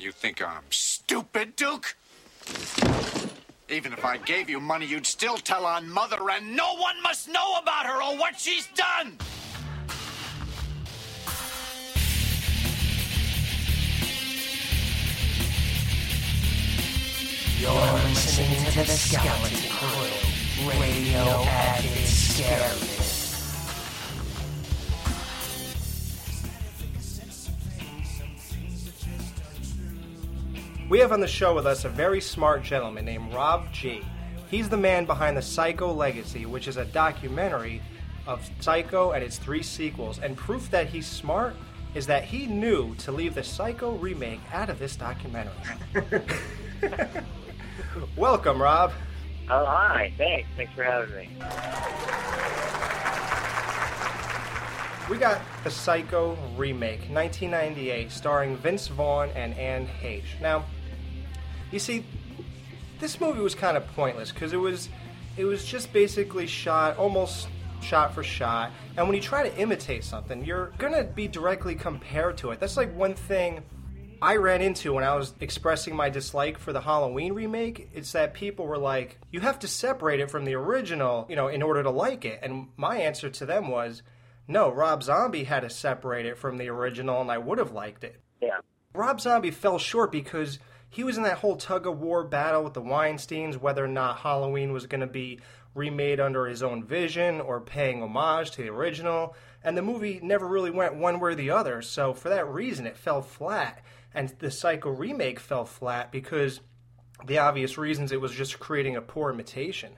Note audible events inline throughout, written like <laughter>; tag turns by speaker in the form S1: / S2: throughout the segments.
S1: You think I'm stupid, Duke? Even if I gave you money, you'd still tell on Mother, and no one must know about her or what she's done!
S2: You're listening to the Skeleton Crew, radio at its scariest.
S3: We have on the show with us a very smart gentleman named Rob G. He's the man behind the Psycho Legacy, which is a documentary of Psycho and its three sequels. And proof that he's smart is that he knew to leave the Psycho remake out of this documentary. <laughs> Welcome, Rob.
S4: Oh, hi. Thanks. Thanks for having me.
S3: We got the Psycho remake, 1998, starring Vince Vaughn and Anne Heche. Now, you see, this movie was kind of pointless because it was, it was just basically shot almost shot for shot. And when you try to imitate something, you're gonna be directly compared to it. That's like one thing I ran into when I was expressing my dislike for the Halloween remake. It's that people were like, "You have to separate it from the original, you know, in order to like it." And my answer to them was, "No, Rob Zombie had to separate it from the original, and I would have liked it."
S4: Yeah.
S3: Rob Zombie fell short because he was in that whole tug of war battle with the Weinsteins, whether or not Halloween was going to be remade under his own vision or paying homage to the original. And the movie never really went one way or the other, so for that reason, it fell flat. And the Psycho remake fell flat because the obvious reasons it was just creating a poor imitation.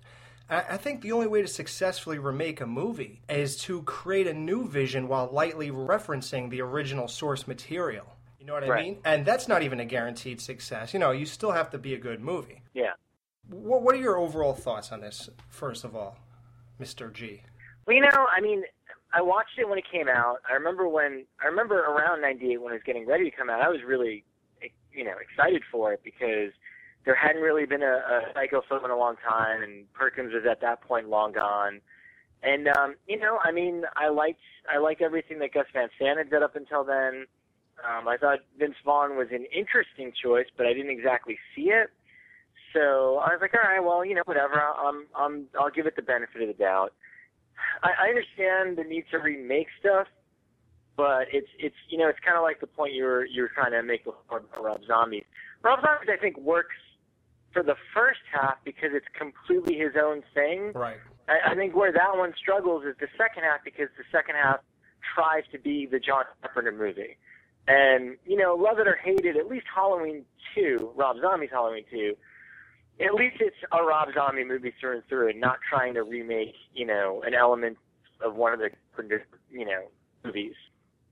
S3: I think the only way to successfully remake a movie is to create a new vision while lightly referencing the original source material. You know what I mean? And that's not even a guaranteed success. You know, you still have to be a good movie.
S4: Yeah.
S3: What, what are your overall thoughts on this, first of all, Mr. G?
S4: Well, you know, I mean, I watched it when it came out. I remember when I remember around '98 when it was getting ready to come out. I was really, you know, excited for it because there hadn't really been a, a psycho film in a long time, and Perkins was at that point long gone. And um, you know, I mean, I liked I liked everything that Gus Van Sant had did up until then. Um, I thought Vince Vaughn was an interesting choice, but I didn't exactly see it. So I was like, all right, well, you know, whatever. I'm, I'm, I'll give it the benefit of the doubt. I, I understand the need to remake stuff, but it's, it's, you know, it's kind of like the point you were, you were trying to make before about Rob Zombie. Rob Zombie, I think, works for the first half because it's completely his own thing.
S3: Right.
S4: I, I think where that one struggles is the second half because the second half tries to be the John Carpenter movie. And, you know, love it or hate it, at least Halloween 2, Rob Zombie's Halloween 2, at least it's a Rob Zombie movie through and through and not trying to remake, you know, an element of one of the, you know, movies.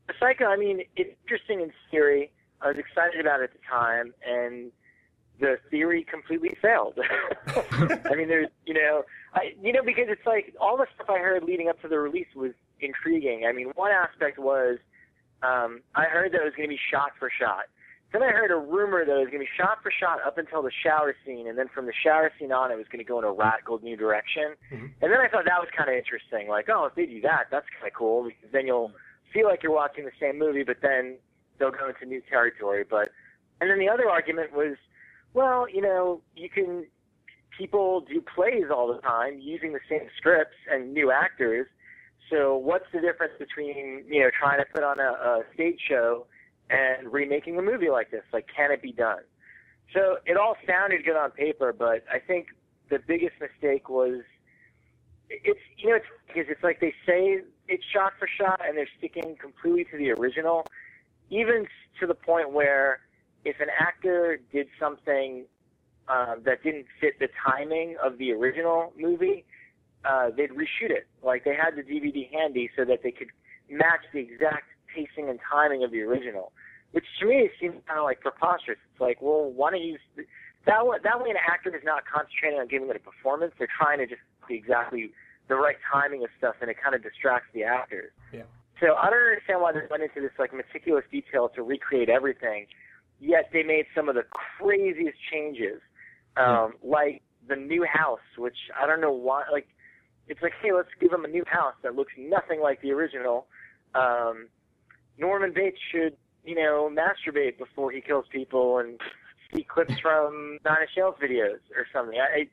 S4: The Psycho, I mean, it's interesting in theory. I was excited about it at the time, and the theory completely failed. <laughs> I mean, there's, you know, I, you know, because it's like all the stuff I heard leading up to the release was intriguing. I mean, one aspect was um, I heard that it was going to be shot for shot. Then I heard a rumor that it was going to be shot for shot up until the shower scene, and then from the shower scene on, it was going to go in a radical new direction. And then I thought that was kind of interesting. Like, oh, if they do that, that's kind of cool because then you'll feel like you're watching the same movie, but then they'll go into new territory. But and then the other argument was, well, you know, you can people do plays all the time using the same scripts and new actors. So what's the difference between you know trying to put on a, a stage show and remaking a movie like this? Like, can it be done? So it all sounded good on paper, but I think the biggest mistake was it's you know it's because it's like they say it's shot for shot and they're sticking completely to the original, even to the point where if an actor did something um, that didn't fit the timing of the original movie, uh, they'd reshoot it. Like they had the DVD handy so that they could match the exact pacing and timing of the original, which to me seems kind of like preposterous. It's like, well, why don't you use that way? That way, an actor is not concentrating on giving it a performance. They're trying to just be exactly the right timing of stuff, and it kind of distracts the actors.
S3: Yeah.
S4: So I don't understand why they went into this like meticulous detail to recreate everything, yet they made some of the craziest changes, um, like the new house, which I don't know why. Like, it's like, hey, let's give them a new house that looks nothing like the original. Um, Norman Bates should you know, masturbate before he kills people and see clips <laughs> from Nine Inch Nails videos or something. I, I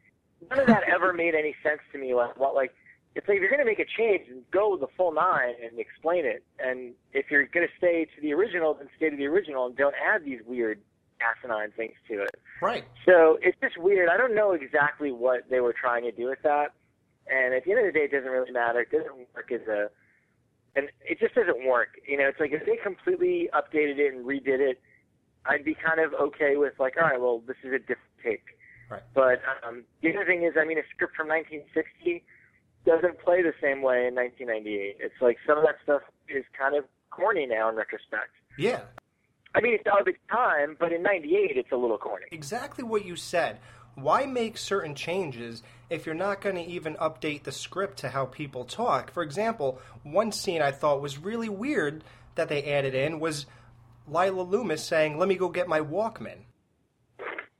S4: none of that ever made any sense to me. Like what like it's like if you're going to make a change, go the full nine and explain it. And if you're going to stay to the original, then stay to the original and don't add these weird asinine things to it.
S3: Right.
S4: So it's just weird. I don't know exactly what they were trying to do with that. And at the end of the day, it doesn't really matter. It doesn't work as a, and it just doesn't work. You know, it's like if they completely updated it and redid it, I'd be kind of okay with like, all right, well, this is a different take.
S3: Right.
S4: But um, the other thing is, I mean, a script from 1960 doesn't play the same way in 1998. It's like some of that stuff is kind of corny now in retrospect.
S3: Yeah.
S4: I mean, it's out of its time, but in '98, it's a little corny.
S3: Exactly what you said. Why make certain changes if you're not going to even update the script to how people talk? For example, one scene I thought was really weird that they added in was Lila Loomis saying, "Let me go get my Walkman."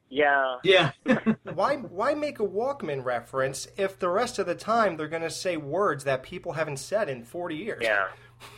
S4: Yeah.
S5: Yeah. <laughs>
S3: why why make a Walkman reference if the rest of the time they're going to say words that people haven't said in 40 years?
S4: Yeah.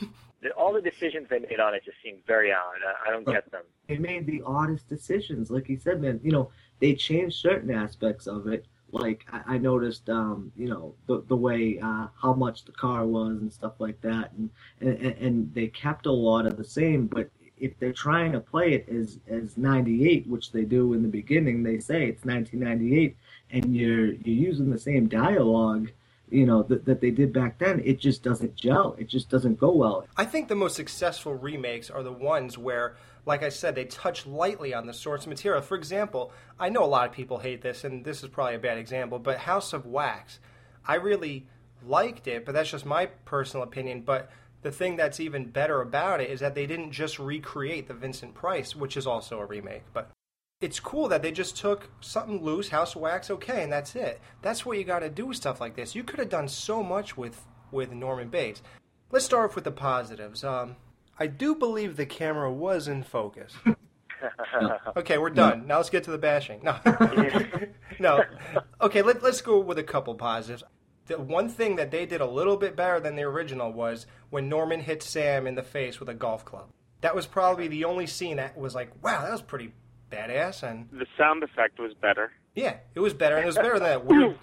S4: <laughs> All the decisions they made on it just seem very odd. I, I don't get them.
S5: they made the oddest decisions. Like you said, man, you know, they changed certain aspects of it. Like I, I noticed, um, you know, the the way uh, how much the car was and stuff like that, and, and and they kept a lot of the same. But if they're trying to play it as as '98, which they do in the beginning, they say it's 1998, and you're you're using the same dialogue, you know, that that they did back then. It just doesn't gel. It just doesn't go well.
S3: I think the most successful remakes are the ones where, like I said, they touch lightly on the source material. For example, I know a lot of people hate this, and this is probably a bad example, but House of Wax, I really liked it, but that's just my personal opinion. But the thing that's even better about it is that they didn't just recreate the Vincent Price, which is also a remake, but it's cool that they just took something loose, House of Wax, okay, and that's it. That's what you got to do with stuff like this. You could have done so much with with Norman Bates. Let's start off with the positives. Um, I do believe the camera was in focus. <laughs> okay, we're done. Now let's get to the bashing. No, <laughs> no. Okay, let, let's go with a couple positives. The one thing that they did a little bit better than the original was when Norman hit Sam in the face with a golf club. That was probably the only scene that was like, wow, that was pretty badass, and
S6: The sound effect was better.
S3: yeah, it was better, and it was better than that weird.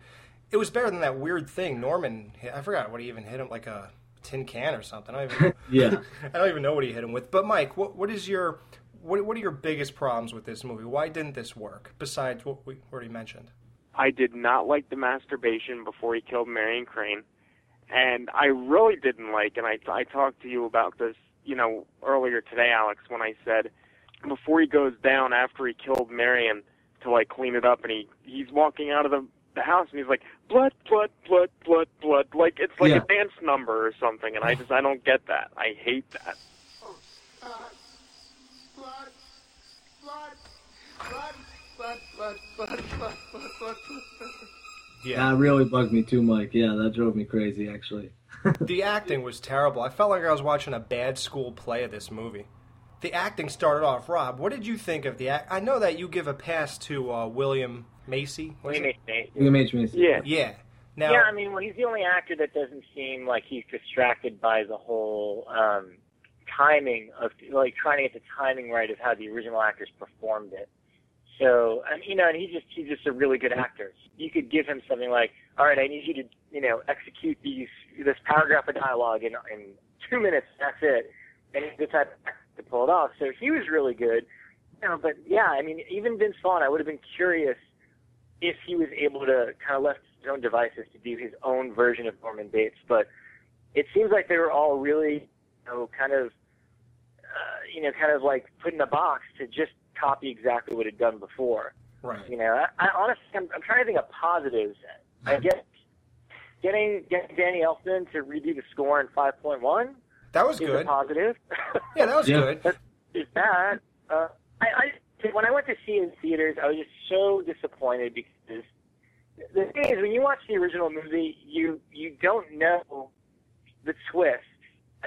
S3: It was better than that weird thing Norman. Hit. I forgot what he even hit him like a tin can or something. I don't even. <laughs>
S5: Yeah. <laughs>
S3: I don't even know what he hit him with. But Mike, what what is your what what are your biggest problems with this movie? Why didn't this work? Besides what we already mentioned.
S6: I did not like the masturbation before he killed Marion Crane, and I really didn't like. And I I talked to you about this, you know, earlier today, Alex, when I said before he goes down after he killed Marion to like clean it up, and he he's walking out of the the house and he's like blood, blood, blood, blood, blood, like it's like
S5: Yeah.
S6: a dance number or something. And I just I don't get that. I hate that. Yeah.
S5: That really bugged me too, Mike. Yeah, that drove me crazy, actually. <laughs>
S3: the acting was terrible. I felt like I was watching a bad school play of this movie. The acting started off. Rob, what did you think of the act? I know that you give a pass to uh, William Macy. was
S4: We
S3: it?
S4: made
S5: William H. Macy.
S6: Yeah.
S3: Yeah. Now,
S4: yeah, I mean, well, he's the only actor that doesn't seem like he's distracted by the whole um, timing of like trying to get the timing right of how the original actors performed it. So, I mean, you know, and he just he's just a really good actor. You could give him something like, "All right, I need you to, you know, execute these this paragraph of dialogue in in two minutes. That's it." And he's the type to pull it off. So he was really good. You know, but yeah, I mean, even Vince Vaughn, I would have been curious if he was able to kind of left his own devices to do his own version of Norman Bates. But it seems like they were all really, you know, kind of, uh, you know, kind of like put in a box to just copy exactly what had done before.
S3: right.
S4: You know, I, I honestly, I'm, I'm trying to think of positives. I guess getting getting Danny Elfman to redo the score in 5.1
S3: That was
S4: is a
S3: good.
S4: positive. <laughs>
S3: Yeah, that was
S5: Yeah.
S3: good.
S4: is that uh, I, I when I went to see it in theaters, I was just so disappointed because the thing is, when you watch the original movie, you you don't know the twist.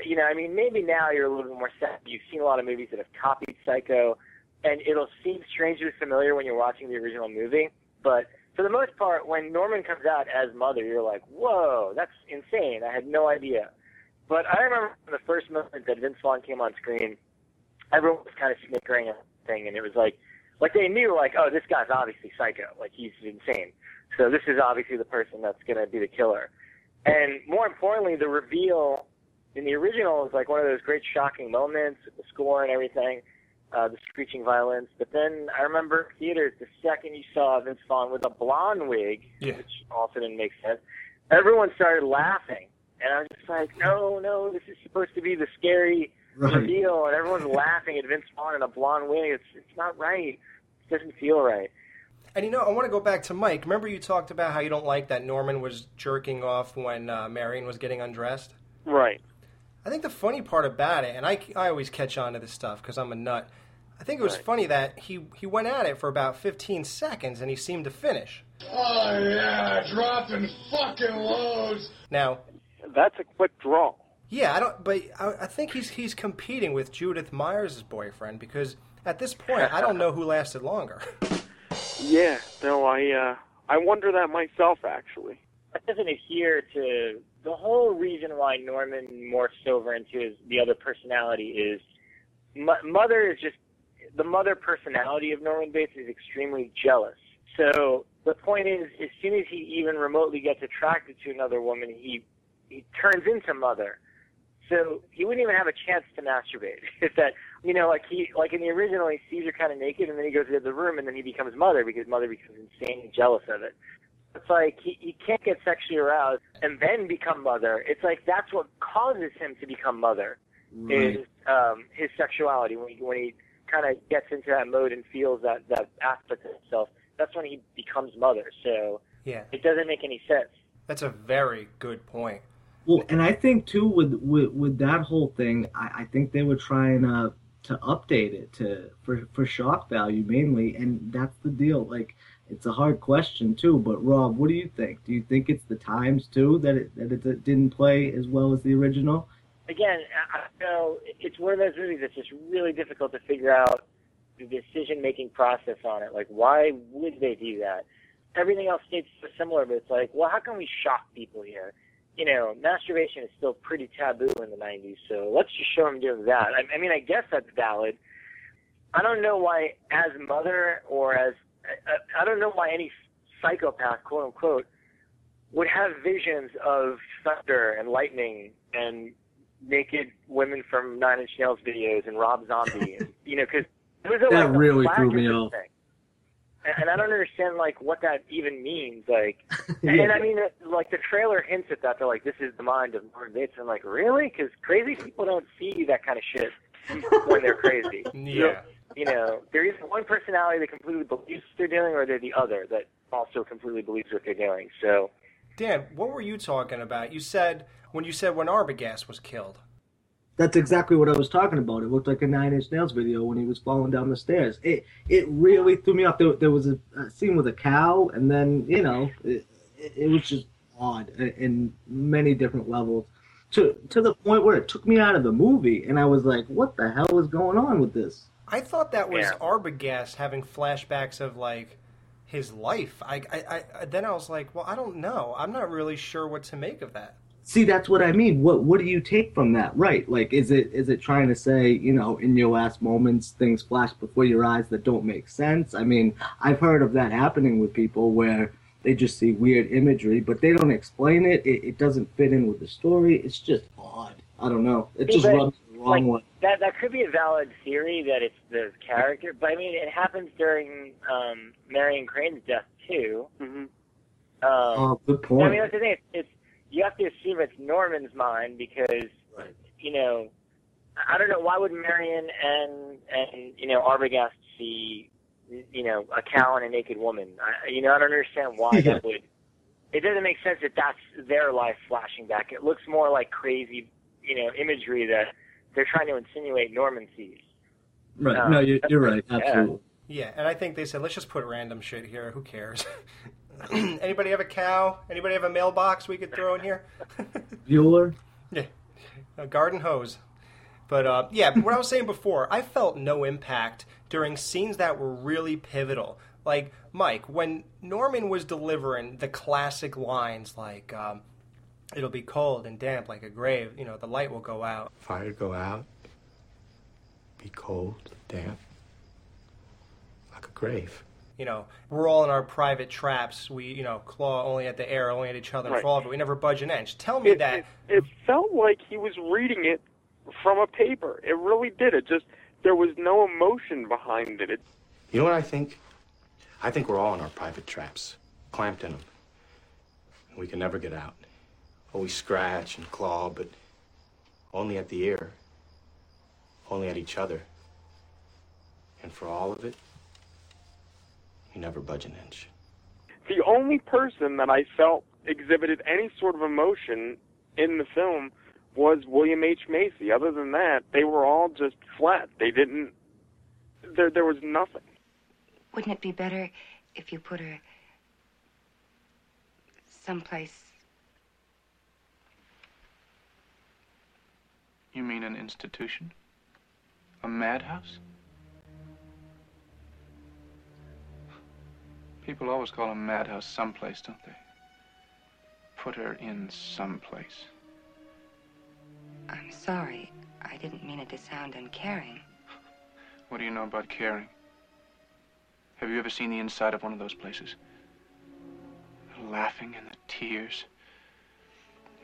S4: You know, I mean, maybe now you're a little bit more set. You've seen a lot of movies that have copied Psycho, and it'll seem strangely familiar when you're watching the original movie. But for the most part, when Norman comes out as Mother, you're like, "Whoa, that's insane! I had no idea." But I remember the first moment that Vince Vaughn came on screen, everyone was kind of snickering the thing, and it was like, like they knew, like, oh, this guy's obviously psycho, like he's insane. So this is obviously the person that's going to be the killer. And more importantly, the reveal in the original is like one of those great shocking moments with the score and everything, uh, the screeching violins. But then I remember theaters, the second you saw Vince Vaughn with a blonde wig,
S3: Yeah.
S4: which also didn't make sense, everyone started laughing. And I was just like, no, no, this is supposed to be the scary
S5: Right.
S4: reveal, and everyone's <laughs> laughing at Vince Vaughn in a blonde wig. It's it's not right. It doesn't feel right.
S3: And you know, I want to go back to Mike. Remember you talked about how you don't like that Norman was jerking off when uh, Marion was getting undressed?
S6: Right.
S3: I think the funny part about it, and I, I always catch on to this stuff because I'm a nut. I think it was
S6: Right.
S3: funny that he, he went at it for about 15 seconds and he seemed to finish.
S7: Oh yeah, dropping fucking loads.
S3: Now,
S6: That's a quick draw.
S3: Yeah, I don't, but I, I think he's he's competing with Judith Myers' boyfriend because at this point I don't know who lasted longer. <laughs>
S6: Yeah. No, I uh, I wonder that myself actually.
S4: That doesn't adhere to the whole reason why Norman morphs over into his the other personality is mo- mother is just the mother personality of Norman Bates is extremely jealous. So the point is, as soon as he even remotely gets attracted to another woman, he he turns into mother. So he wouldn't even have a chance to masturbate. <laughs> It's that you know, like he like in the original, he sees her kind of naked, and then he goes to the room, and then he becomes mother because mother becomes insanely jealous of it. It's like he, he can't get sexually aroused and then become mother. It's like that's what causes him to become mother is um, his sexuality when he when he kind of gets into that mode and feels that that aspect of himself. That's when he becomes mother. So
S3: Yeah,
S4: it doesn't make any sense.
S3: that's a very good point.
S5: Well, and I think too with with, with that whole thing, I, I think they were trying to to update it to for for shock value mainly, and that's the deal. Like it's a hard question too. But Rob, what do you think? Do you think it's the times too that it that it didn't play as well as the original?
S4: Again, I know it's one of those movies that's just really difficult to figure out the decision making process on it. Like, why would they do that? Everything else stays similar, but it's like, well, how can we shock people here? You know, masturbation is still pretty taboo in the 90s, so let's just show them doing that. I, I mean, I guess that's valid. I don't know why, as mother or as I, I don't know why any psychopath, quote unquote, would have visions of thunder and lightning and naked women from Nine Inch Nails videos and Rob Zombie, and, you know, because it was a,
S5: That
S4: like
S5: really threw me off.
S4: Thing. And, and I don't understand like what that even means. Like, <laughs> and, and I mean, uh, like the trailer hints at that. They're like, "This is the mind of Norman Bates." I'm like, really? Because crazy people don't see that kind of shit when they're crazy. <laughs>
S3: Yeah.
S4: You know, they're one personality that completely believes what they're doing, or they're the other that also completely believes what they're doing. So,
S3: Dan, what were you talking about? You said when you said when Arbogast was killed.
S5: That's exactly what I was talking about. It looked like a Nine Inch Nails video when he was falling down the stairs. It it really threw me off. There, there was a, a scene with a cow, and then you know, it, it, it was just odd in, in many different levels. To to the point where it took me out of the movie, and I was like, "What the hell is going on with this?"
S3: I thought that was
S4: Yeah.
S3: Arbogast having flashbacks of like his life. I, I, I then I was like, well, I don't know. I'm not really sure what to make of that.
S5: See, that's what I mean. What what do you take from that? Right? Like, is it is it trying to say, you know, in your last moments, things flash before your eyes that don't make sense? I mean, I've heard of that happening with people where they just see weird imagery, but they don't explain it. It, it doesn't fit in with the story. It's just odd. I don't know. It just
S4: But,
S5: rubs me the wrong
S4: like,
S5: way.
S4: that that could be a valid theory that it's the character, but I mean, it happens during um, Marion Crane's death too.
S6: hmm
S4: Um,
S5: Oh, good point.
S4: I mean, that's the thing. It's, it's you have to assume it's Norman's mind because you know I don't know why would Marion and and you know Arbogast see you know a cow and a naked woman. I, you know I don't understand why
S5: Yeah.
S4: that would. It doesn't make sense that that's their life flashing back. It looks more like crazy you know imagery that they're trying to insinuate Norman sees.
S5: right?
S4: uh,
S5: No, you're, you're right.
S4: yeah.
S5: Absolutely.
S3: Yeah, and I think they said let's just put random shit here. Who cares? <laughs> <clears throat> Anybody have a cow? Anybody have a mailbox we could throw in here? <laughs>
S5: Bueller.
S3: Yeah, a garden hose. But uh, yeah, what I was saying before, I felt no impact during scenes that were really pivotal. Like Mike, when Norman was delivering the classic lines like um, "It'll be cold and damp like a grave," you know, the light will go out.
S8: Fire go out. Be cold, damp, like a grave.
S3: You know, we're all in our private traps. We, you know, claw only at the air, only at each other.
S6: Right.
S3: For all of it, we never budge an inch. Tell me
S6: It,
S3: that.
S6: it, it felt like he was reading it from a paper. It really did. It just there was no emotion behind it. it
S8: You know what I think? I think we're all in our private traps, clamped in them. We can never get out. Oh, we scratch and claw, but only at the ear, only at each other. And for all of it, you never budge an inch.
S6: the only person that I felt exhibited any sort of emotion in the film was William H. Macy. Other than that, they were all just flat. They didn't. There, there was nothing.
S9: Wouldn't it be better if you put her someplace?
S10: You mean an institution? A madhouse? People always call a madhouse someplace, don't they? Put her in someplace.
S9: I'm sorry. I didn't mean it to sound uncaring.
S10: What do you know about caring? Have you ever seen the inside of one of those places? The laughing and the tears,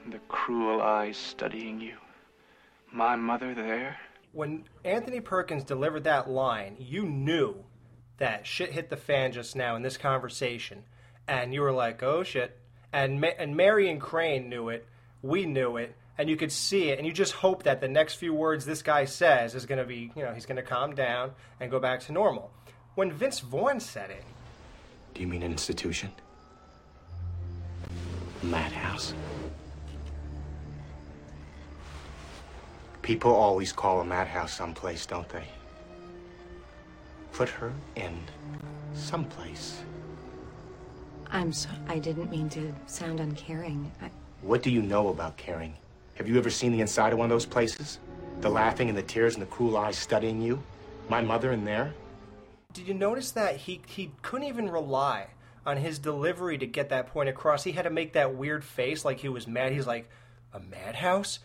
S10: and the cruel eyes studying you. My mother there?
S3: when Anthony Perkins delivered that line, you knew that shit hit the fan just now in this conversation, and you were like, "Oh shit!" And Ma- and Marion Crane knew it, we knew it, and you could see it, and you just hope that the next few words this guy says is going to be, you know, he's going to calm down and go back to normal. When Vince Vaughn said it,
S8: Do you mean an institution? Madhouse. People always call a madhouse someplace, don't they? Put her in someplace.
S11: I'm so. I didn't mean to sound uncaring. I,
S8: What do you know about caring? Have you ever seen the inside of one of those places? The laughing and the tears and the cruel eyes studying you? My mother in there?
S3: Did you notice that he he couldn't even rely on his delivery to get that point across? He had to make that weird face like he was mad. He's like, "A madhouse?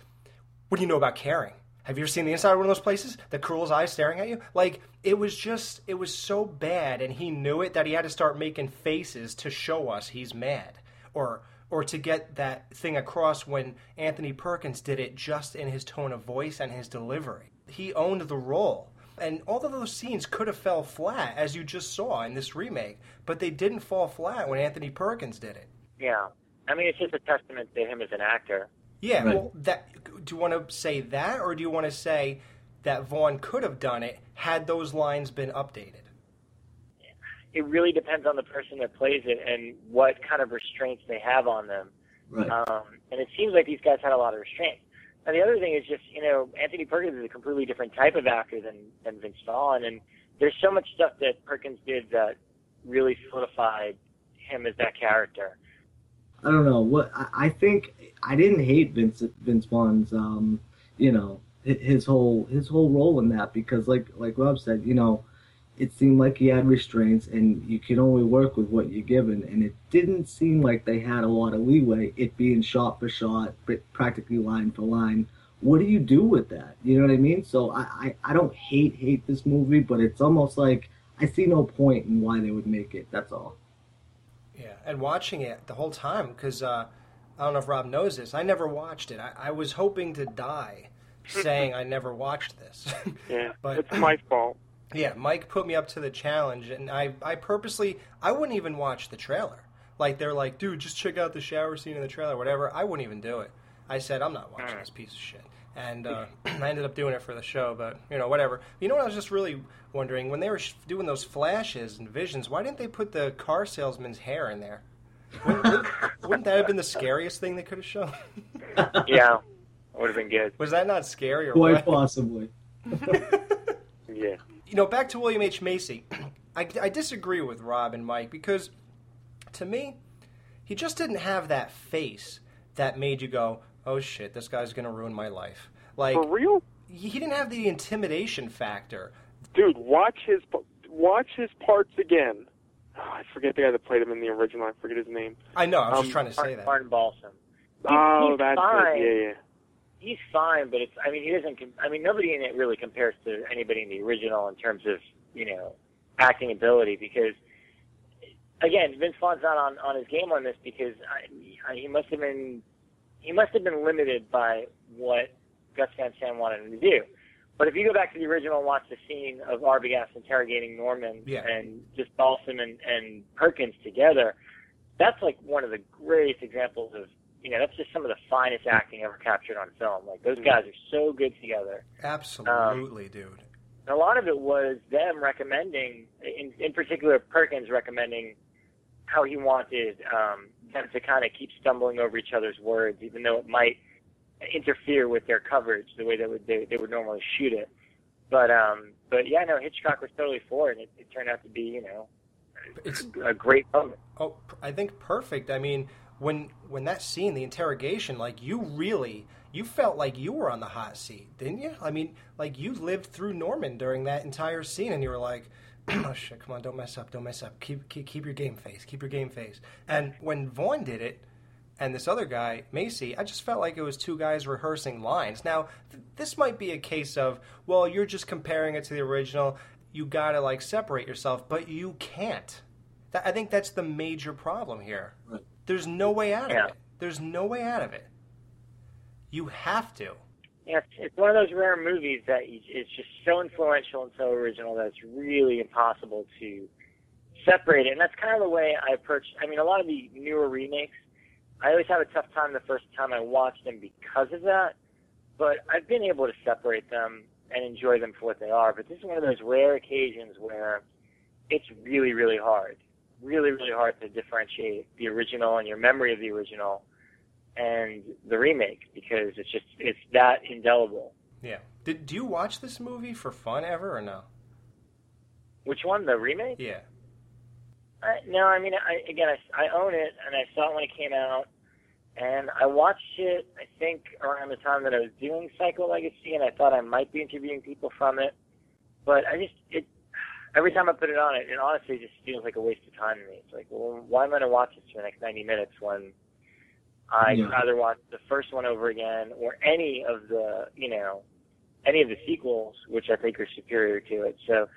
S3: What do you know about caring? Have you ever seen the inside of one of those places? The cruel's eyes staring at you? Like it was just it was so bad and he knew it that he had to start making faces to show us he's mad. Or or to get that thing across when Anthony Perkins did it just in his tone of voice and his delivery. He owned the role. And all of those scenes could have fell flat, as you just saw in this remake, but they didn't fall flat when Anthony Perkins did it.
S4: Yeah. I mean, it's just a testament to him as an actor.
S3: Yeah, well, that do you want to say that, or do you want to say that Vaughn could have done it had those lines been updated?
S4: It really depends on the person that plays it and what kind of restraints they have on them.
S5: Right.
S4: Um, and it seems like these guys had a lot of restraints. And the other thing is just, you know, Anthony Perkins is a completely different type of actor than, than Vince Vaughn. And there's so much stuff that Perkins did that really solidified him as that character.
S5: I don't know what I, I think. I didn't hate Vince Vince Vaughn's, um, you know, his whole his whole role in that because, like like Rob said, you know, it seemed like he had restraints and you can only work with what you're given, and it didn't seem like they had a lot of leeway. It being shot for shot, practically line for line. What do you do with that? You know what I mean? So I, I, I don't hate hate this movie, but it's almost like I see no point in why they would make it. That's all.
S3: Yeah, and watching it the whole time because uh, I don't know if Rob knows this. I never watched it. I, I was hoping to die saying I never watched this. <laughs>
S6: Yeah,
S3: But-
S6: it's my fault.
S3: Yeah, Mike put me up to the challenge, and I, I purposely, I wouldn't even watch the trailer. Like they're like, dude, just check out the shower scene in the trailer, whatever. I wouldn't even do it. I said, I'm not watching this piece of shit, and uh, <clears throat> I ended up doing it for the show. But you know, whatever. You know what I was just really wondering when they were sh- doing those flashes and visions, why didn't they put the car salesman's hair in there? Wouldn't, wouldn't, wouldn't that have been the scariest thing they could have shown? <laughs>
S4: yeah, would have been good.
S3: Was that not scary or
S5: Quite
S3: what? <laughs>
S5: possibly.
S6: Yeah.
S3: you know, back to William H. Macy, I, I disagree with Rob and Mike because to me, he just didn't have that face that made you go, oh shit, this guy's going to ruin my life. Like,
S6: For real?
S3: he he didn't have the intimidation factor.
S6: Dude, watch his watch his parts again. Oh, I forget the guy that played him in the original. I forget his name.
S3: I know, I was
S6: Um,
S3: just trying to say that.
S4: Martin Balsam.
S6: Oh,
S4: he's
S6: that's
S4: fine.
S6: it. Yeah, yeah.
S4: he's fine, but it's I mean he doesn't. I mean nobody in it really compares to anybody in the original in terms of you know acting ability because again Vince Vaughn's not on on his game on this because I, I, he must have been he must have been limited by what Gus Van Sant wanted him to do. But if you go back to the original and watch the scene of Arbogast interrogating Norman
S3: Yeah.
S4: and just Balsam and, and Perkins together, that's like one of the greatest examples of you know that's just some of the finest acting ever captured on film. Like those guys are so good together.
S3: Absolutely, dude.
S4: And a lot of it was them recommending, in, in particular, Perkins recommending how he wanted um, them to kind of keep stumbling over each other's words, even though it might interfere with their coverage, the way they would they, they would normally shoot it. But um, but yeah, no, Hitchcock was totally for it, and it, it turned out to be you know
S3: It's
S4: a great moment.
S3: Oh, I think perfect. I mean, when when that scene, the interrogation, like you really, you felt like you were on the hot seat, didn't you? I mean, like you lived through Norman during that entire scene, and you were like, <clears throat> "Oh shit, come on, don't mess up, don't mess up. Keep keep, keep your game face, keep your game face." And when Vaughn did it, and this other guy, Macy, I just felt like it was two guys rehearsing lines. Now, th- this might be a case of, well, you're just comparing it to the original. You gotta like separate yourself, but you can't. That, I think that's the major problem here. There's no way out of
S4: Yeah.
S3: it. There's no way out of it. You have to.
S4: Yeah, it's, one of those rare movies that it's just so influential and so original that it's really impossible to separate it. And that's kind of the way I approach. I mean, a lot of the newer remakes, I always have a tough time the first time I watch them because of that. But I've been able to separate them and enjoy them for what they are. But this is one of those rare occasions where it's really, really hard, really, really hard to differentiate the original and your memory of the original and the remake because it's just it's that indelible.
S3: Yeah. Did do you watch this movie for fun ever or no?
S4: Which one? The remake?
S3: Yeah.
S4: I, no, I mean, I, again, I, I own it, and I saw it when it came out, and I watched it. I think around the time that I was doing Psycho Legacy, and I thought I might be interviewing people from it, but I just it. Every time I put it on, it, it honestly just feels like a waste of time to me. It's like, well, why am I going to watch this for the next 90 minutes when I'd
S5: Yeah.
S4: rather watch the first one over again or any of the, you know, any of the sequels, which I think are superior to it. So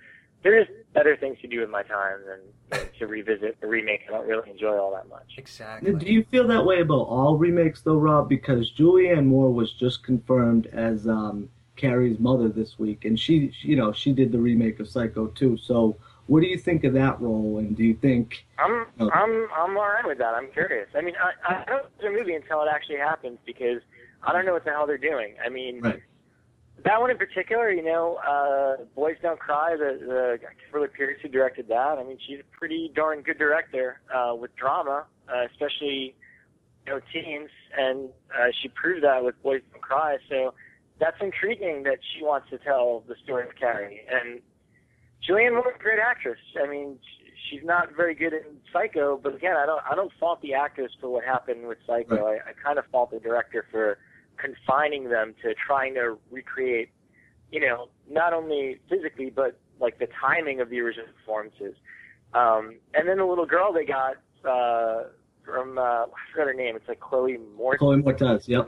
S4: there's better things to do with my time than, than to revisit a remake. I don't really enjoy all that much.
S3: Exactly.
S5: Do you feel that way about all remakes, though, Rob? Because Julianne Moore was just confirmed as um, Carrie's mother this week, and she, she- you know, she did the remake of Psycho too. So, what do you think of that role? And do you think?
S4: I'm
S5: Oh.
S4: I'm I'm all right with that. I'm curious. I mean, I I don't watch the movie until it actually happens because I don't know what the hell they're doing. I mean,
S5: Right.
S4: that one in particular, you know, uh, Boys Don't Cry, the the Kimberly Peirce who directed that. I mean, she's a pretty darn good director uh, with drama, uh, especially you know teens, and uh, she proved that with Boys Don't Cry. So that's intriguing that she wants to tell the story of Carrie and Julianne Moore's a great actress. I mean, she's not very good in Psycho, but again, I don't I don't fault the actors for what happened with Psycho. I, I kind of fault the director for confining them to trying to recreate, you know, not only physically but like the timing of the original performances. Um, and then the little girl they got uh, from uh, I forgot her name. It's like Chloe Morton.
S5: Chloe Moretz, yep.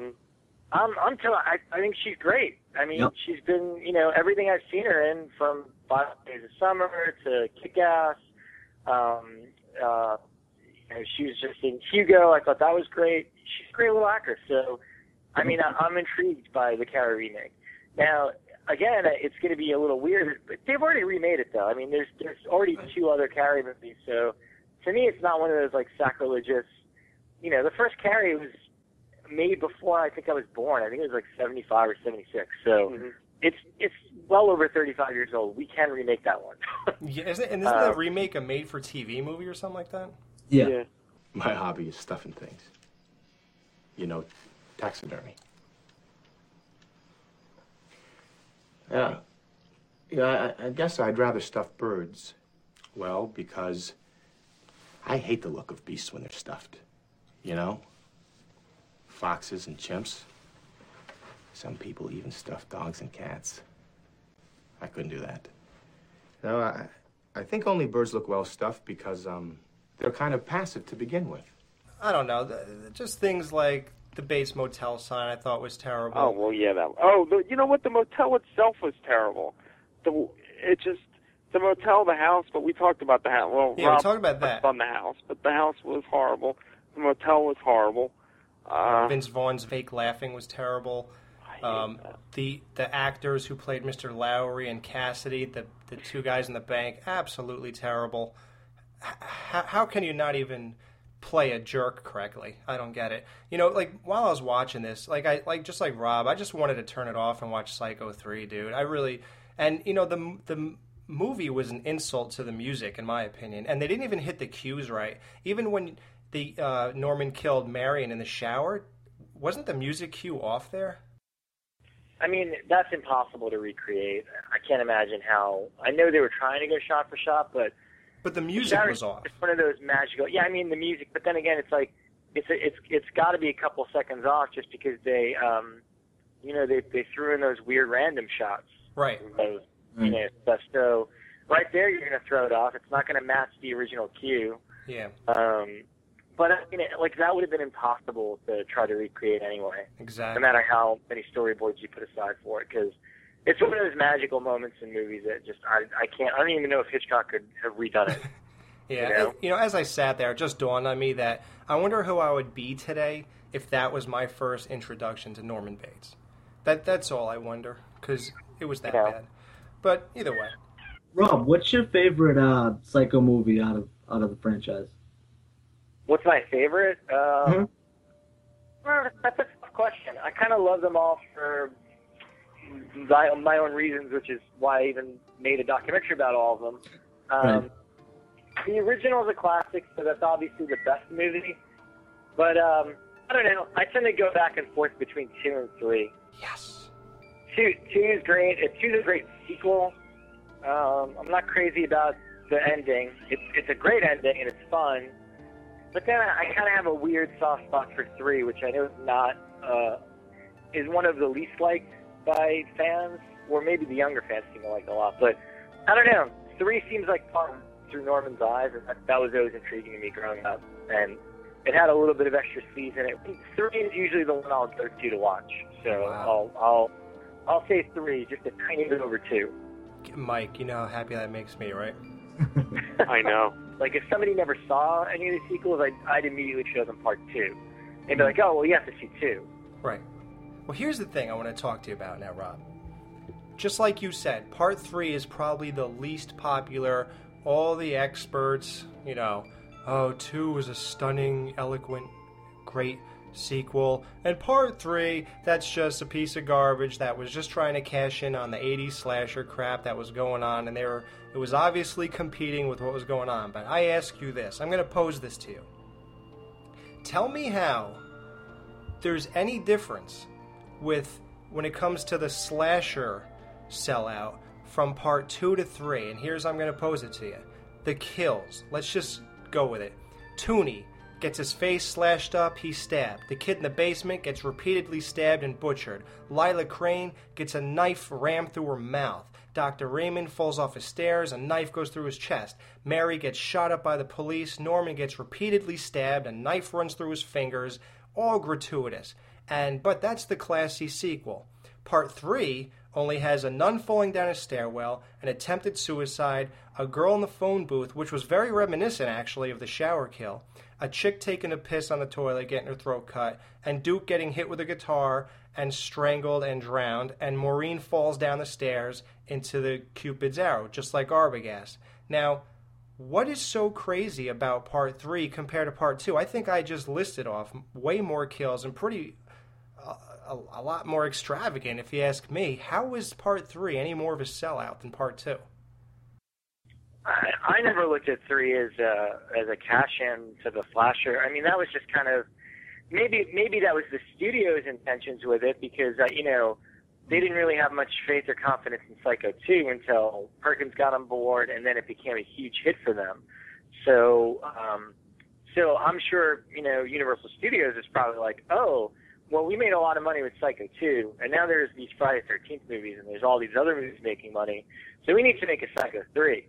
S4: I'm I'm telling. I I think she's great. I mean,
S5: Yep.
S4: she's been you know everything I've seen her in from Five Days of Summer to Kick Ass. Um, uh, you know, she was just in Hugo. I thought that was great. She's a great little actress. So, I mean, I, I'm intrigued by the Carrie remake. Now, again, it's going to be a little weird, but they've already remade it though. I mean, there's there's already two other Carrie movies. So, to me, it's not one of those like sacrilegious. You know, the first Carrie was made before I think I was born. I think it was like 75 or 76. So it's it's well over 35 years old. We can remake that one. <laughs>
S3: Yeah, isn't, and isn't
S4: Uh,
S3: the remake a made-for-TV movie or something like that?
S5: Yeah.
S8: My hobby is stuffing things. You know, taxidermy. Yeah. Yeah, I, I guess I'd rather stuff birds. Well, because I hate the look of beasts when they're stuffed. You know? Foxes and chimps. Some people even stuff dogs and cats. I couldn't do that. No, I, I think only birds look well stuffed because, um, they're kind of passive to begin with.
S3: I don't know. th- th- Just things like the Bates Motel sign I thought was terrible.
S6: Oh well, yeah, that. Oh, the, you know what? The motel itself was terrible. The it just the motel, the house. But we talked about the house. Well,
S3: Yeah, we talked about that.
S6: touched On the house, but the house was horrible. The motel was horrible. Uh,
S3: Vince Vaughn's fake laughing was terrible. Um, the the actors who played Mr. Lowery and Cassidy, the the two guys in the bank, absolutely terrible. How can you not even play a jerk correctly? I don't get it. You know, like while I was watching this, like I like just like Rob, I just wanted to turn it off and watch Psycho three, dude. I really and you know the the movie was an insult to the music in my opinion, and they didn't even hit the cues right. Even when the uh, Norman killed Marion in the shower, wasn't the music cue off there?
S4: I mean, that's impossible to recreate. I can't imagine how. I know they were trying to go shot for shot, but
S3: But the music
S4: Shower-
S3: was off.
S4: It's one of those magical. Yeah, I mean the music, but then again, it's like it's a, it's it's got to be a couple seconds off just because they, um, you know, they they threw in those weird random shots.
S3: Right.
S4: Those, you know, stuff. So right there, you're gonna throw it off. It's not gonna match the original cue.
S3: Yeah,
S4: Um, but I mean, like that would have been impossible to try to recreate anyway.
S3: exactly.
S4: No matter how many storyboards you put aside for it, because it's one of those magical moments in movies that just I I can't. I don't even know if Hitchcock could have redone it. <laughs>
S3: Yeah,
S4: You know?
S3: and, you know, as I sat there, it just dawned on me that I wonder who I would be today if that was my first introduction to Norman Bates. That that's all I wonder because it was that
S4: Yeah.
S3: bad. But either way,
S5: Rob, what's your favorite uh, Psycho movie out of out of the franchise?
S4: What's my favorite?
S5: Mhm.
S4: well, that's a tough question. I kind of love them all for my, my own reasons, which is why I even made a documentary about all of them. Um, The original is a classic, so that's obviously the best movie. But um, I don't know. I tend to go back and forth between two and three.
S3: Yes.
S4: Two, two is great. Two is a great sequel. Um, I'm not crazy about the ending. It's it's a great ending and it's fun. But then I, I kind of have a weird soft spot for three, which I know is not uh, is one of the least liked by fans, or maybe the younger fans seem to like it a lot. But I don't know. Three seems like fun through Norman's eyes, and that, that was always intriguing to me growing up. And it had a little bit of extra speed in it. Three is usually the one I'll go to to watch. So I'll I'll I'll say three, just a tiny bit over two.
S3: Mike, you know how happy that makes me, right? <laughs>
S6: I know.
S4: Like if somebody never saw any of the sequels, I'd, I'd immediately show them part two. They'd be hmm. like, oh well, you have to see two.
S3: Right. Well, here's the thing I want to talk to you about now, Rob. Just like you said, part three is probably the least popular. All the experts, you know, oh, two was a stunning, eloquent, great sequel. And part three, that's just a piece of garbage that was just trying to cash in on the 80s slasher crap that was going on. And they were, it was obviously competing with what was going on. But I ask you this I'm going to pose this to you. Tell me how there's any difference with when it comes to the slasher sellout from part two to three. And here's I'm going to pose it to you the kills. Let's just go with it. Toomey gets his face slashed up, he's stabbed. The kid in the basement gets repeatedly stabbed and butchered. Lila Crane gets a knife rammed through her mouth. Dr. Raymond falls off his stairs, a knife goes through his chest. Mary gets shot up by the police. Norman gets repeatedly stabbed, a knife runs through his fingers. All gratuitous. And but that's the classy sequel. Part 3 only has a nun falling down a stairwell, an attempted suicide, a girl in the phone booth, which was very reminiscent actually of the shower kill, a chick taking a piss on the toilet, getting her throat cut, and Duke getting hit with a guitar and strangled and drowned, and Maureen falls down the stairs into the Cupid's arrow, just like Arbogast. Now, what is so crazy about part three compared to part two? I think I just listed off way more kills and pretty uh, a, a lot more extravagant, if you ask me. How is part three any more of a sellout than part two?
S4: I, I never looked at three as a as a cash in to the slasher. I mean, that was just kind of maybe maybe that was the studio's intentions with it because uh, you know they didn't really have much faith or confidence in Psycho 2 until Perkins got on board, and then it became a huge hit for them. So, um, so I'm sure you know Universal Studios is probably like, oh, well, we made a lot of money with Psycho 2, and now there's these Friday 13th movies, and there's all these other movies making money, so we need to make a Psycho 3.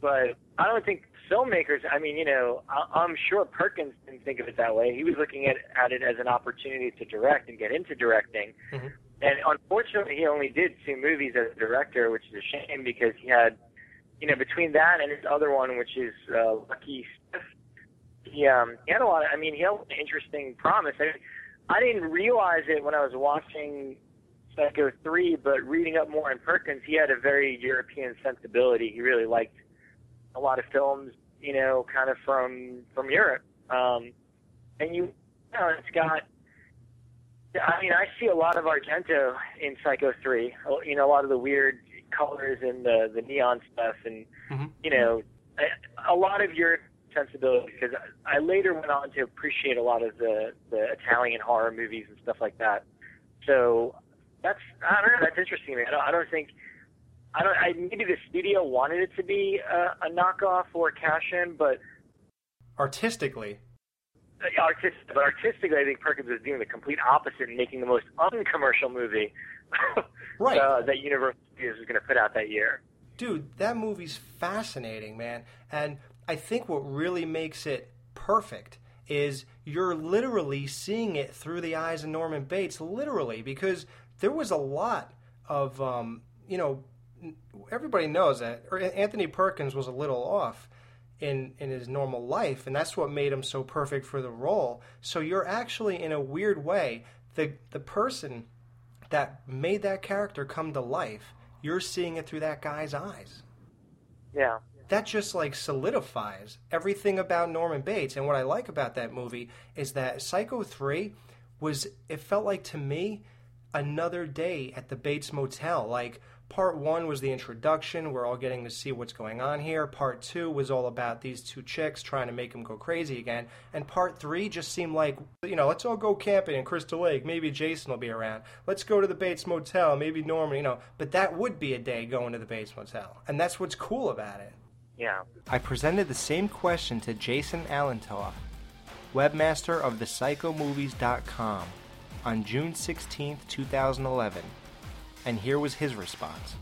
S4: But I don't think filmmakers. I mean, you know, I, I'm sure Perkins didn't think of it that way. He was looking at at it as an opportunity to direct and get into directing.
S3: Mhm.
S4: And unfortunately, he only did two movies as a director, which is a shame because he had, you know, between that and his other one, which is uh, Lucky Stiff, he um he had a lot. Of, I mean, he had an interesting promise. I, I didn't realize it when I was watching Psycho three, but reading up more on Perkins, he had a very European sensibility. He really liked a lot of films, you know, kind of from from Europe. Um, and you, you know, it's got. I mean, I see a lot of Argento in Psycho three. You know, a lot of the weird colors and the the neon stuff, and you know, a, a lot of your sensibility. Because I, I later went on to appreciate a lot of the the Italian horror movies and stuff like that. So that's I don't know. That's interesting. I don't, I don't think I don't. I maybe the studio wanted it to be a, a knockoff or a cash in, but
S3: Artistically,
S4: uh, artistic, but artistically, I think Perkins is doing the complete opposite and making the most uncommercial movie <laughs>
S3: Right.
S4: uh, that Universal Studios was going to put out that year.
S3: dude, that movie's fascinating, man. And I think what really makes it perfect is you're literally seeing it through the eyes of Norman Bates, literally, because there was a lot of, um, you know, everybody knows that Anthony Perkins was a little off in in his normal life, and that's what made him so perfect for the role. So you're actually, in a weird way, the the person that made that character come to life. You're seeing it through that guy's eyes.
S4: Yeah.
S3: That just like solidifies everything about Norman Bates. And what I like about that movie is that Psycho 3 was, it felt like to me, another day at the Bates Motel. Like, part one was the introduction. We're all getting to see what's going on here. Part two was all about these two chicks trying to make them go crazy again. And part three just seemed like, you know, let's all go camping in Crystal Lake. Maybe Jason will be around. Let's go to the Bates Motel. Maybe Norman, you know. But that would be a day going to the Bates Motel. And that's what's cool about it.
S4: Yeah.
S3: I presented the same question to Jason Allentoff, webmaster of thepsychomovies.com, on June 16th, 2011. And here was his response.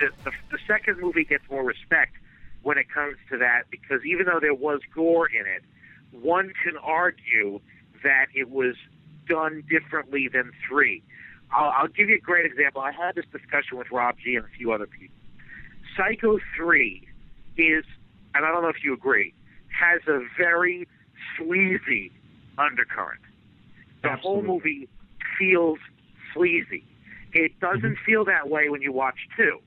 S12: the, the, the second movie gets more respect when it comes to that because even though there was gore in it, one can argue that it was done differently than three. I'll, I'll give you a great example. I had this discussion with Rob G and a few other people. Psycho 3 is, and I don't know if you agree, has a very sleazy undercurrent. The whole movie feels sleazy. It doesn't feel that way when you watch 2.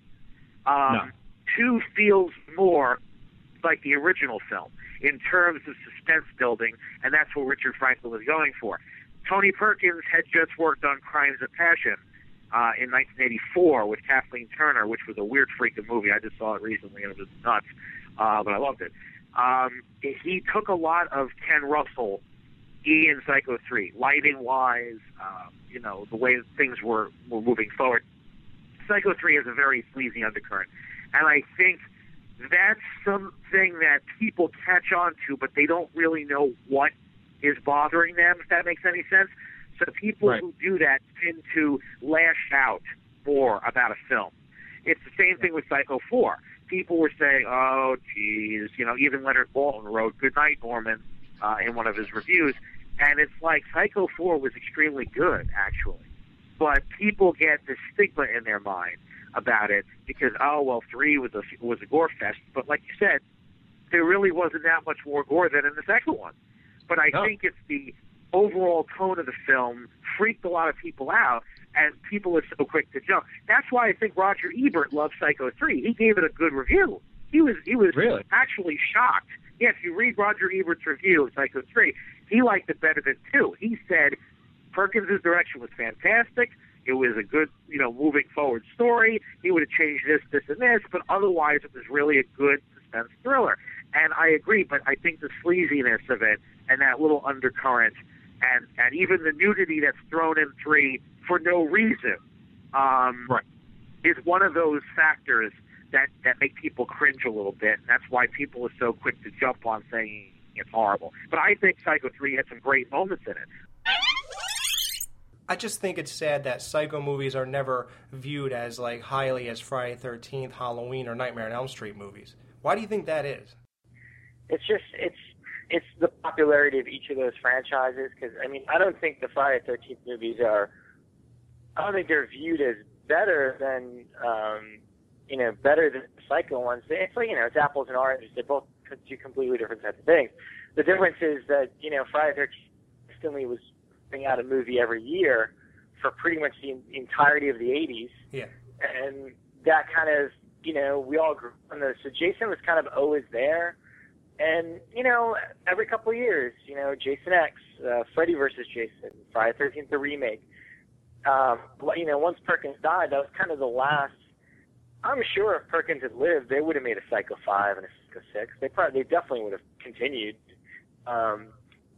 S12: Um, Two feels more like the original film in terms of suspense building, and that's what Richard Franklin was going for. Tony Perkins had just worked on Crimes of Passion uh, in 1984 with Kathleen Turner, which was a weird freaking movie. I just saw it recently and it was nuts, uh, but I loved it. Um, he took a lot of Ken Russell in Psycho 3, lighting wise, uh, you know, the way things were, were moving forward. Psycho 3 has a very sleazy undercurrent. And I think that's something that people catch on to, but they don't really know what is bothering them, if that makes any sense. So people who do that tend to lash out more about a film. It's the same thing with Psycho 4. People were saying, oh, geez, you know, even Leonard Maltin wrote Good Night, Norman uh, in one of his reviews. And it's like Psycho 4 was extremely good, actually. But people get this stigma in their mind about it because, oh, well, 3 was a, was a gore fest. But like you said, there really wasn't that much more gore than in the second one. But I think it's the overall tone of the film freaked a lot of people out, and people are so quick to jump. That's why I think Roger Ebert loved Psycho 3. He gave it a good review. He was he was
S13: Really?
S12: actually shocked. Yeah, if you read Roger Ebert's review of Psycho 3, he liked it better than 2. He said Perkins' direction was fantastic. It was a good, you know, moving forward story. He would have changed this, this, and this, but otherwise it was really a good suspense thriller. And I agree, but I think the sleaziness of it and that little undercurrent and and even the nudity that's thrown in three for no reason um, is one of those factors that that make people cringe a little bit. And that's why people are so quick to jump on saying it's horrible. But I think Psycho three had some great moments in it.
S3: I just think it's sad that psycho movies are never viewed as like highly as Friday Thirteenth, Halloween, or Nightmare on Elm Street movies. Why do you think that is?
S4: It's just it's it's the popularity of each of those franchises. Because I mean, I don't think the Friday the Thirteenth movies are. I don't think they're viewed as better than um, you know better than the Psycho ones. It's like you know it's apples and oranges. They're both do completely different types of things. The difference is that you know Friday Thirteenth consistently was putting out a movie every year for pretty much the entirety of the '80s
S3: Yeah.
S4: and that kind of you know we all grew up on those. So Jason was kind of always there, and you know every couple of years, you know Jason X, uh, Freddy versus Jason, Friday Thirteenth the remake. Um, you know once Perkins died, that was kind of the last. I'm sure if Perkins had lived, they would have made a Psycho Five and a Six. They probably they definitely would have continued. Um,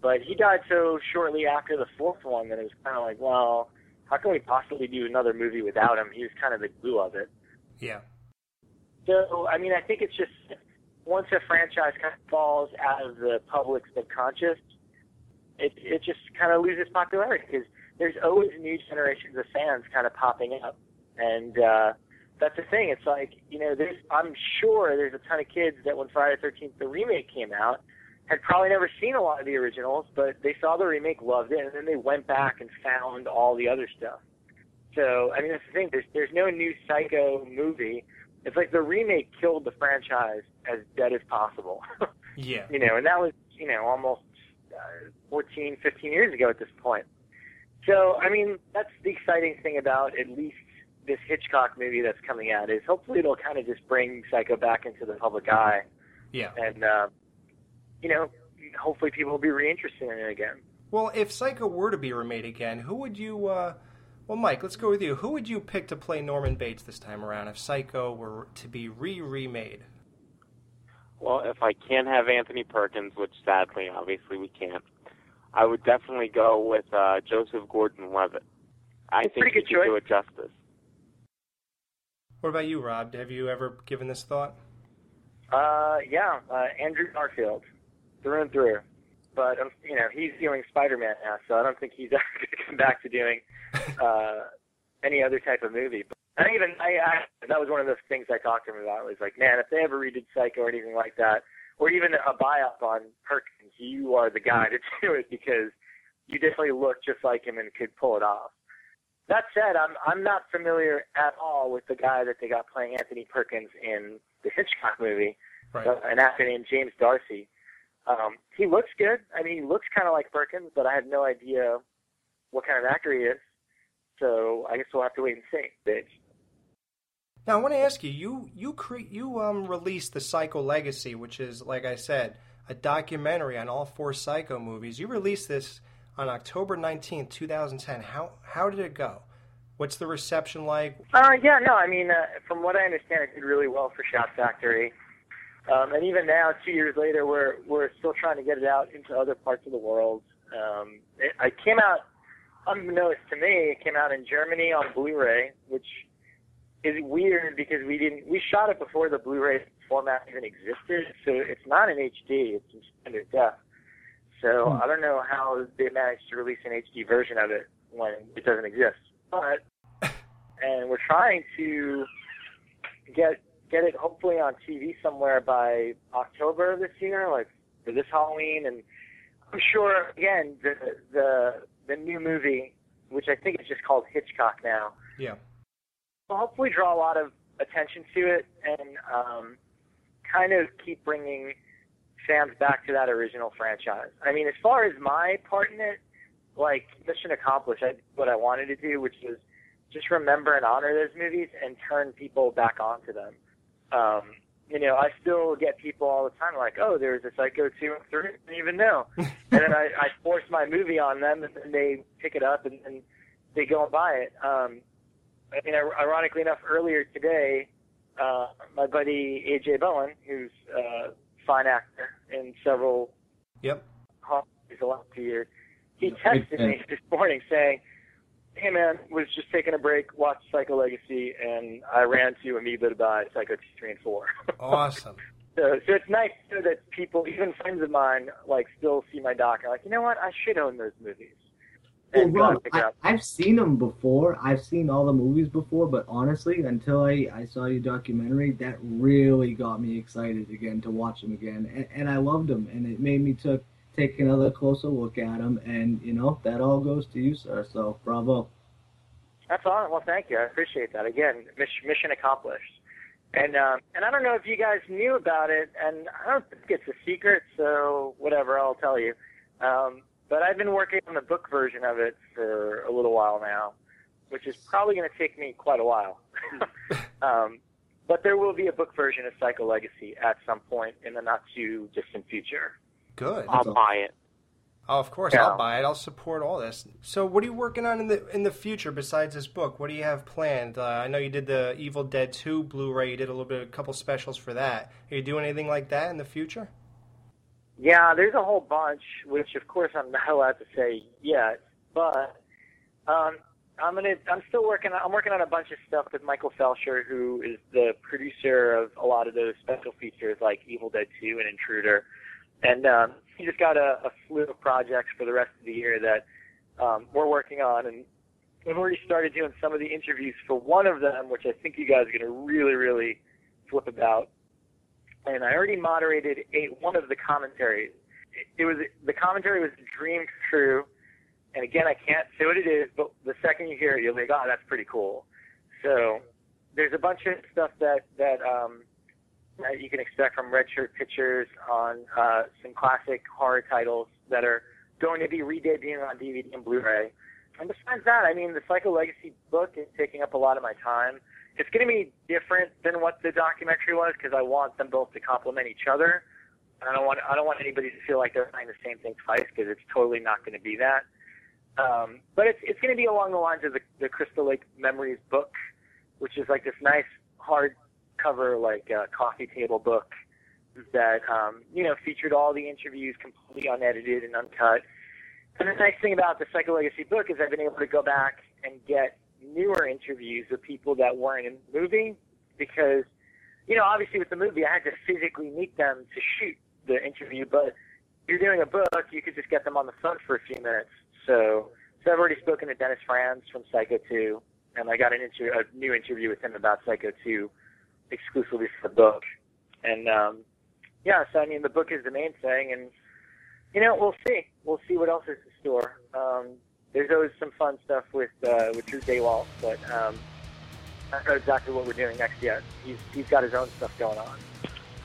S4: but he died so shortly after the fourth one that it was kind of like, well, how can we possibly do another movie without him? He was kind of the glue of it.
S3: Yeah.
S4: So, I mean, I think it's just once a franchise kind of falls out of the public's subconscious, it it just kind of loses popularity because there's always new generations of fans kind of popping up, and uh, that's the thing. It's like you know, there's I'm sure there's a ton of kids that when Friday the Thirteenth the remake came out had probably never seen a lot of the originals, but they saw the remake, loved it, and then they went back and found all the other stuff. So, I mean, that's the thing. There's there's no new Psycho movie. It's like the remake killed the franchise as dead as possible. <laughs>
S3: Yeah.
S4: you know, and that was, you know, almost uh, 14, 15 years ago at this point. So, I mean, that's the exciting thing about at least this Hitchcock movie that's coming out is hopefully it'll kind of just bring Psycho back into the public eye,
S3: Yeah.
S4: and uh, you know, hopefully people will be reinterested in it again.
S3: Well, if Psycho were to be remade again, who would you? Uh, well, Mike, let's go with you. Who would you pick to play Norman Bates this time around if Psycho were to be re-remade?
S6: Well, if I can't have Anthony Perkins, which sadly, obviously, we can't, I would definitely go with uh, Joseph Gordon-Levitt. I
S4: It's
S6: think
S4: pretty
S6: he
S4: good
S6: could do
S4: choice.
S6: it justice.
S3: What about you, Rob? Have you ever given this thought?
S4: Uh, yeah, uh, Andrew Garfield, through and through. But um, you know, he's doing Spider-Man now, so I don't think he's <laughs> ever going to come back to doing uh, any other type of movie. But I even I, I that was one of those things I talked to him about. Was like, man, if they ever redid Psycho or anything like that, or even a biopic on Perkins, you are the guy to <laughs> do it because you definitely look just like him and could pull it off. That said, I'm I'm not familiar at all with the guy that they got playing Anthony Perkins in the Hitchcock movie,
S3: Right.
S4: uh, an actor named James D'Arcy. Um, he looks good. I mean, he looks kind of like Perkins, but I have no idea what kind of actor he is. So I guess we'll have to wait and see. Bitch.
S3: Now I want to ask you. You you cre- you um released the Psycho Legacy, which is like I said, a documentary on all four Psycho movies. You released this on October nineteenth, two thousand ten. How how did it go? What's the reception like?
S4: Uh, yeah, no, I mean, uh, from what I understand, it did really well for Shout Factory. Um, and even now, two years later, we're we're still trying to get it out into other parts of the world. Um, it, it came out, unbeknownst to me, it came out in Germany on Blu-ray, which is weird because we didn't we shot it before the Blu-ray format even existed, so it's not in HD; it's in standard def. So I don't know how they managed to release an HD version of it when it doesn't exist, but <laughs> and we're trying to get get it hopefully on TV somewhere by October of this year, like for this Halloween. And I'm sure again the the the new movie, which I think is just called Hitchcock now,
S3: Yeah.
S4: will hopefully draw a lot of attention to it and um, kind of keep bringing fans back to that original franchise. I mean, as far as my part in it, like mission accomplished. I did what I wanted to do, which was just remember and honor those movies and turn people back onto them. Um, you know, I still get people all the time like, "Oh, there's a Psycho two and three. I didn't even know." <laughs> and then I, I force my movie on them, and then they pick it up and, and they go and buy it. Um, I mean, ir- ironically enough, earlier today, uh, my buddy AJ Bowen, who's a fine actor in several
S3: Yep.
S4: movies the last two years, he texted me this morning saying, "Hey man, was just taking a break, watched Psycho Legacy, and I ran to Amoeba to buy Psycho two, three, and four. <laughs>
S3: Awesome.
S4: so, so it's nice that people, even friends of mine, like still see my doc and like, you know what, I should own those movies.
S5: Well,
S4: and go out pick
S5: I. I've seen them before. I've seen all the movies before, but honestly, until I, I saw your documentary, that really got me excited again to watch them again, and, and I loved them, and it made me took take another closer look at them, and you know that all goes to you, sir. So bravo.
S4: That's all. Well, thank you. I appreciate that. Again, mission, mission accomplished. And um, and I don't know if you guys knew about it, and I don't think it's a secret, so whatever, I'll tell you. Um, but I've been working on the book version of it for a little while now, which is probably going to take me quite a while. <laughs> um, but there will be a book version of Psycho Legacy at some point in the not too distant future.
S3: Good.
S4: I'll buy it.
S3: Oh, of course,
S4: Yeah.
S3: I'll buy it. I'll support all this. So, what are you working on in the in the future besides this book? What do you have planned? Uh, I know you did the Evil Dead 2 Blu-ray. You did a little bit, a couple specials for that. Are you doing anything like that in the future?
S4: Yeah, there's a whole bunch, which of course I'm not allowed to say yet, but um, I'm gonna. I'm still working. I'm working on a bunch of stuff with Michael Felsher, who is the producer of a lot of those special features like Evil Dead 2 and Intruder, and um, he just got a, a slew of projects for the rest of the year that um, we're working on, and I've already started doing some of the interviews for one of them, which I think you guys are gonna really, really flip about and I already moderated one of the commentaries. It, it was the commentary was dream true, and again I can't say what it is, but the second you hear it, you'll be like, oh, that's pretty cool. So there's a bunch of stuff that that um, that you can expect from Redshirt Pictures on uh, some classic horror titles that are going to be re-debuting on DVD and Blu-ray. And besides that, I mean, the Psycho Legacy book is taking up a lot of my time it's going to be different than what the documentary was because I want them both to complement each other. I don't want I don't want anybody to feel like they're buying the same thing twice because it's totally not going to be that. Um, but it's it's going to be along the lines of the, the Crystal Lake Memories book, which is like this nice hardcover like uh, coffee table book that um, you know featured all the interviews completely unedited and uncut. And the nice thing about the Psycho Legacy book is I've been able to go back and get newer interviews with people that weren't in the movie because, you know, obviously with the movie I had to physically meet them to shoot the interview, but if you're doing a book, you could just get them on the phone for a few minutes. So, so I've already spoken to Dennis Franz from Psycho 2, and I got an inter- a new interview with him about Psycho 2 exclusively for the book. And, um, yeah, so I mean, the book is the main thing, and, you know, we'll see. We'll see what else is in store. Um, there's always some fun stuff with uh, with Drew Daywalt, but um, I don't know exactly what we're doing next yet. He's he's got his own stuff going on.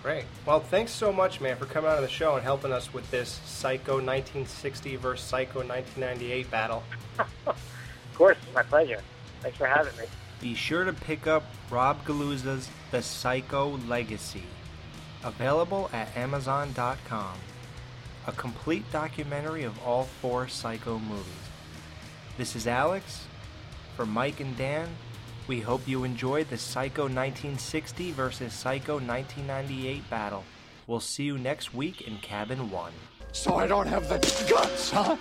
S3: Great. Well, thanks so much, man, for coming out on the show and helping us with this Psycho 1960 versus Psycho 1998 battle. <laughs>
S4: Of course, my pleasure. Thanks for having me.
S3: Be sure to pick up Rob Galluzzo's The Psycho Legacy, available at Amazon.com. A complete documentary of all four Psycho movies. This is Alex. For Mike and Dan, we hope you enjoyed the Psycho 1960 versus Psycho 1998 battle. We'll see you next week in Cabin 1.
S1: So I don't have the guts, huh?